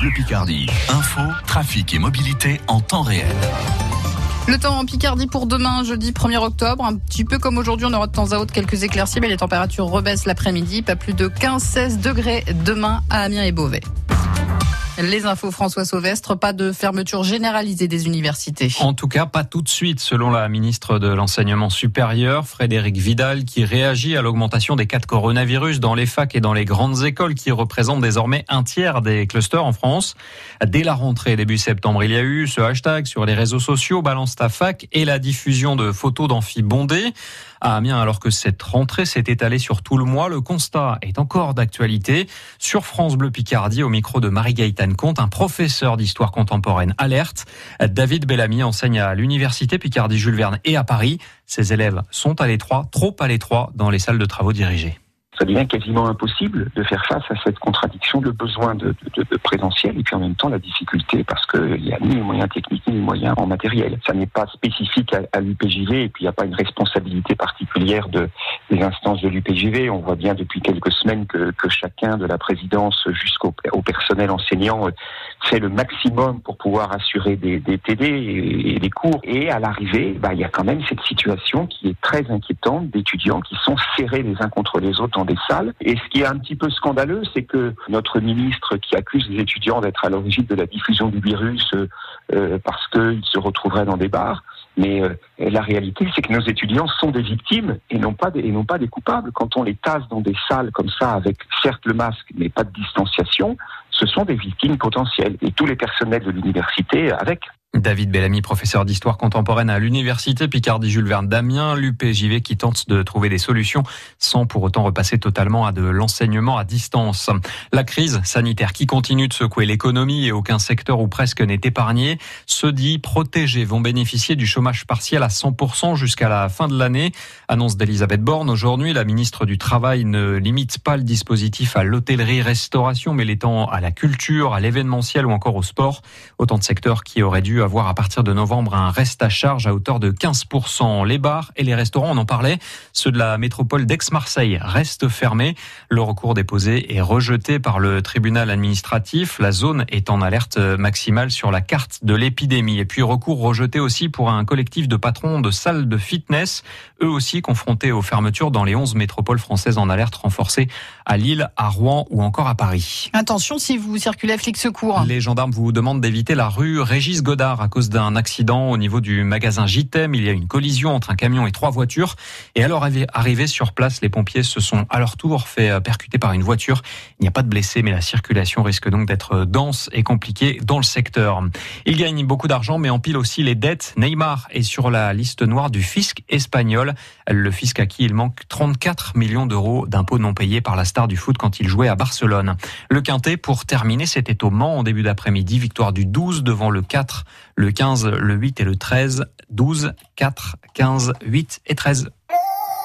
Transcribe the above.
Bleu Picardie. Info, trafic et mobilité en temps réel. Le temps en Picardie pour demain, jeudi 1er octobre. Un petit peu comme aujourd'hui, on aura de temps à autre quelques éclaircies, mais les températures rebaissent l'après-midi. Pas plus de 15-16 degrés demain à Amiens et Beauvais. Les infos François Sauvestre, pas de fermeture généralisée des universités. En tout cas, pas tout de suite, selon la ministre de l'Enseignement supérieur, Frédéric Vidal, qui réagit à l'augmentation des cas de coronavirus dans les facs et dans les grandes écoles, qui représentent désormais un tiers des clusters en France. Dès la rentrée début septembre, il y a eu ce hashtag sur les réseaux sociaux, balance ta fac, et la diffusion de photos d'amphi bondés à Amiens, alors que cette rentrée s'est étalée sur tout le mois. Le constat est encore d'actualité. Sur France Bleu Picardie, au micro de Marie-Gaëtane Comte, un professeur d'histoire contemporaine alerte. David Bellamy enseigne à l'université Picardie Jules Verne et à Paris. Ses élèves sont à l'étroit, trop à l'étroit dans les salles de travaux dirigées ça devient quasiment impossible de faire face à cette contradiction, le besoin de, de, présentiel et puis en même temps la difficulté parce qu'il n'y a ni les moyens techniques ni les moyens en matériel. Ça n'est pas spécifique à, à l'UPJV et puis il n'y a pas une responsabilité particulière de, des instances de l'UPJV. On voit bien depuis quelques semaines que, que chacun de la présidence jusqu'au au personnel enseignant fait le maximum pour pouvoir assurer des, des TD et, des cours. Et à l'arrivée, bah, il y a quand même cette situation qui est très inquiétante d'étudiants qui sont serrés les uns contre les autres dans des salles. Et ce qui est un petit peu scandaleux, c'est que notre ministre qui accuse les étudiants d'être à l'origine de la diffusion du virus euh, parce qu'ils se retrouveraient dans des bars, mais euh, la réalité, c'est que nos étudiants sont des victimes et non pas et non pas des coupables. Quand on les tasse dans des salles comme ça, avec certes le masque, mais pas de distanciation, ce sont des victimes potentielles. Et tous les personnels de l'université avec. David Bellamy, professeur d'histoire contemporaine à l'université Picardie Jules Verne d'Amiens, l'UPJV qui tente de trouver des solutions sans pour autant repasser totalement à de l'enseignement à distance. La crise sanitaire qui continue de secouer l'économie et aucun secteur ou presque n'est épargné. Ceux dits protégés vont bénéficier du chômage partiel à 100% jusqu'à la fin de l'année. Annonce d'Elisabeth Borne aujourd'hui. La ministre du Travail ne limite pas le dispositif à l'hôtellerie-restauration, mais l'étend à la culture, à l'événementiel ou encore au sport. Autant de secteurs qui auraient dû avoir à partir de novembre un reste à charge à hauteur de 15%. Les bars et les restaurants, on en parlait, ceux de la métropole d'Aix-Marseille restent fermés. Le recours déposé est rejeté par le tribunal administratif. La zone est en alerte maximale sur la carte de l'épidémie. Et puis recours rejeté aussi pour un collectif de patrons de salles de fitness, eux aussi confrontés aux fermetures dans les 11 métropoles françaises en alerte renforcée à Lille, à Rouen ou encore à Paris. Attention si vous circulez flic secours. Les gendarmes vous demandent d'éviter la rue Régis Godard à cause d'un accident au niveau du magasin JTM. Il y a une collision entre un camion et trois voitures. Et alors arrivés sur place, les pompiers se sont à leur tour fait percuter par une voiture. Il n'y a pas de blessés, mais la circulation risque donc d'être dense et compliquée dans le secteur. Il gagne beaucoup d'argent, mais empile aussi les dettes. Neymar est sur la liste noire du fisc espagnol. Le fisc à qui il manque 34 millions d'euros d'impôts non payés par la star du foot quand il jouait à Barcelone. Le quintet, pour terminer, c'était au Mans en début d'après-midi. Victoire du 12 devant le 4, le 15, le 8 et le 13. 12, 4, 15, 8 et 13.